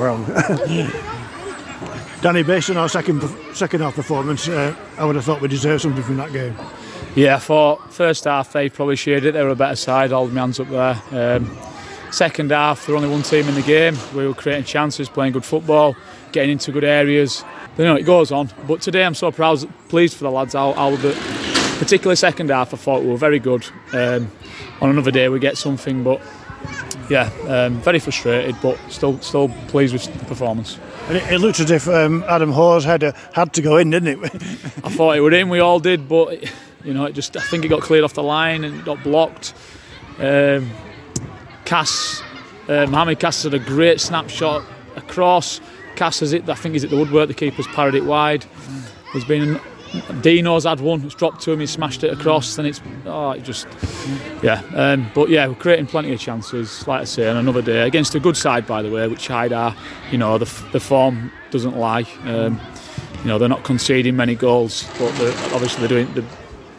wrong. Danny, based on our second second half performance, uh, I would have thought we deserved something from that game. Yeah, I thought first half they probably showed it. They were a better side, holding my hands up there. Um, second half, there were only one team in the game. We were creating chances, playing good football, getting into good areas. You know, it goes on. But today I'm so proud, pleased for the lads. How, how the, particularly second half, I thought we were very good. Um, on another day we get something, but yeah, um, very frustrated, but still still pleased with the performance. And it, it looked as if um, Adam Hoare's header had to go in, didn't it? I thought it would in. We all did, but you know, it just I think it got cleared off the line and got blocked. Um, Cass, uh, Mohamed Cass had a great snapshot across. Cass has it. I think he's at the woodwork. The keeper's parried it wide. There's been Dino's had one. It's dropped to him. He smashed it across. Then it's oh, it just yeah. Um, but yeah, we're creating plenty of chances. Like I say, on another day against a good side, by the way, which Hyde are. You know, the, the form doesn't lie. Um, you know, they're not conceding many goals, but they're, obviously they're doing. They're,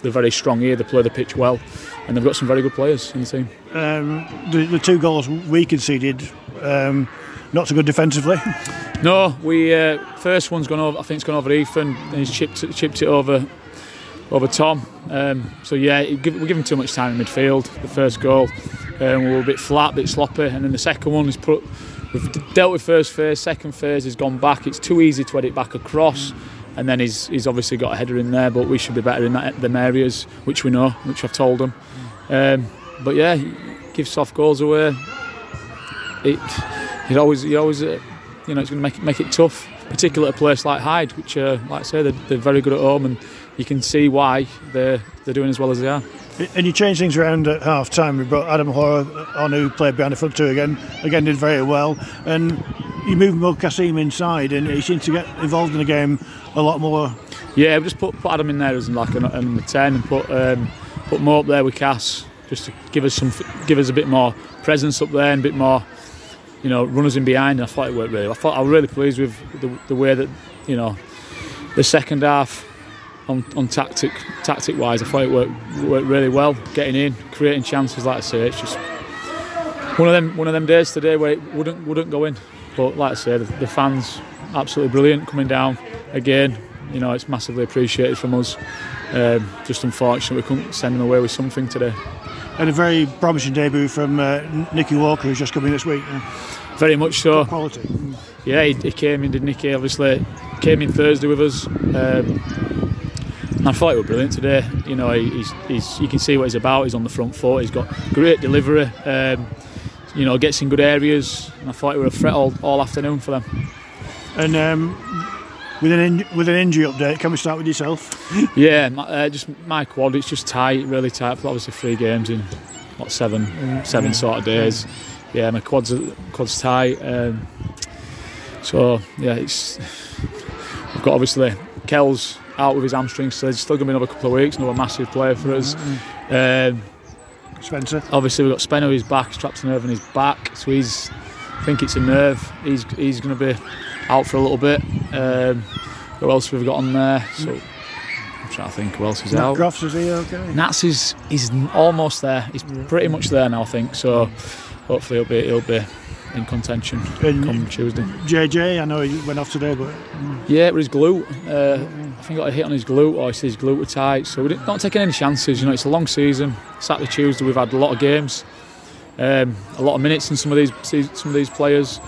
they're very strong here. They play the pitch well, and they've got some very good players in the team. Um, the, the, two goals we conceded, um, not so good defensively. No, we uh, first one's gone over. I think it's gone over Ethan, and he's chipped it, chipped it over over Tom. Um, so yeah, we give him too much time in midfield. The first goal, um, we were a bit flat, a bit sloppy, and then the second one is put. We've dealt with first phase, second phase has gone back. It's too easy to head it back across, and then he's, he's obviously got a header in there. But we should be better in that, them areas, which we know, which I've told him. Um, but yeah, give soft goals away. It, it always, he always. Uh, you know it's going to make it, make it tough, particularly at a place like Hyde, which, uh, like I say, they're, they're, very good at home, and you can see why they're they're doing as well as they are. And you changed things around at half time. We brought Adam Hoare on, who played behind the front two again. Again, did very well, and you moved Mo Kassim inside, and he seemed to get involved in the game a lot more. Yeah, we just put, put Adam in there as like a, a number ten, and put um, put Mo up there with Cass, just to give us some give us a bit more presence up there and a bit more you know, runners in behind. And I thought it worked really. I thought I was really pleased with the, the way that you know the second half on, on tactic tactic wise. I thought it worked worked really well. Getting in, creating chances. Like I say, it's just one of them one of them days today where it wouldn't wouldn't go in. But like I say, the, the fans absolutely brilliant coming down again. You know, it's massively appreciated from us. Um, just unfortunate we couldn't send them away with something today and a very promising debut from uh, Nicky Walker, who's just coming this week. Very much so. Good quality. Yeah, he, he, came in, did Nicky? Obviously, came in Thursday with us. Um, and I thought he was brilliant today. You know, he's, he's, you can see what he's about. He's on the front foot. He's got great delivery. Um, you know, gets in good areas. And I thought he was a threat all, all afternoon for them. And um, with an in, with an injury update, can we start with yourself? yeah, my, uh, just my quad. It's just tight, really tight. Obviously, three games in what seven, seven yeah. sort of days. Yeah, my quads quads tight. Um, so yeah, it's we've got obviously Kel's out with his hamstring, so he's still going to be another couple of weeks. Another massive player for us. Um, Spencer. Obviously, we've got Spencer. He's back. He's trapped a nerve in his back, so he's. I think it's a nerve. He's he's going to be out for a little bit. Um, who else we've got on there? So I'm trying to think who else is Nat out. Groffs is he okay? Nats is he's almost there. He's yeah. pretty much there now, I think. So hopefully he'll be he'll be in contention and come Tuesday. JJ, I know he went off today, but yeah, it was his glute. Uh, I think he got a hit on his glute, or his glute were tight. So we're not taking any chances. You know, it's a long season. Saturday, Tuesday, we've had a lot of games, um, a lot of minutes in some of these some of these players.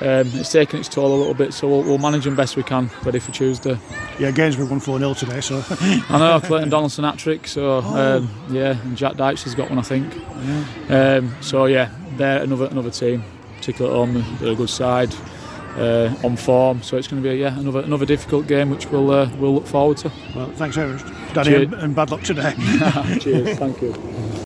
Um, it's taken its toll a little bit, so we'll, we'll, manage them best we can, ready for Tuesday. Yeah, Gainsborough won 4 0 today, so. I know, Clayton Donaldson hat trick, so oh. um, yeah, and Jack Dykes has got one, I think. Yeah. Um, so yeah, they're another another team, particularly at home, they're a good side. Uh, on form, so it's going to be yeah another another difficult game, which we'll uh, we'll look forward to. Well, thanks very much, Danny, and, and bad luck today. Cheers, thank you.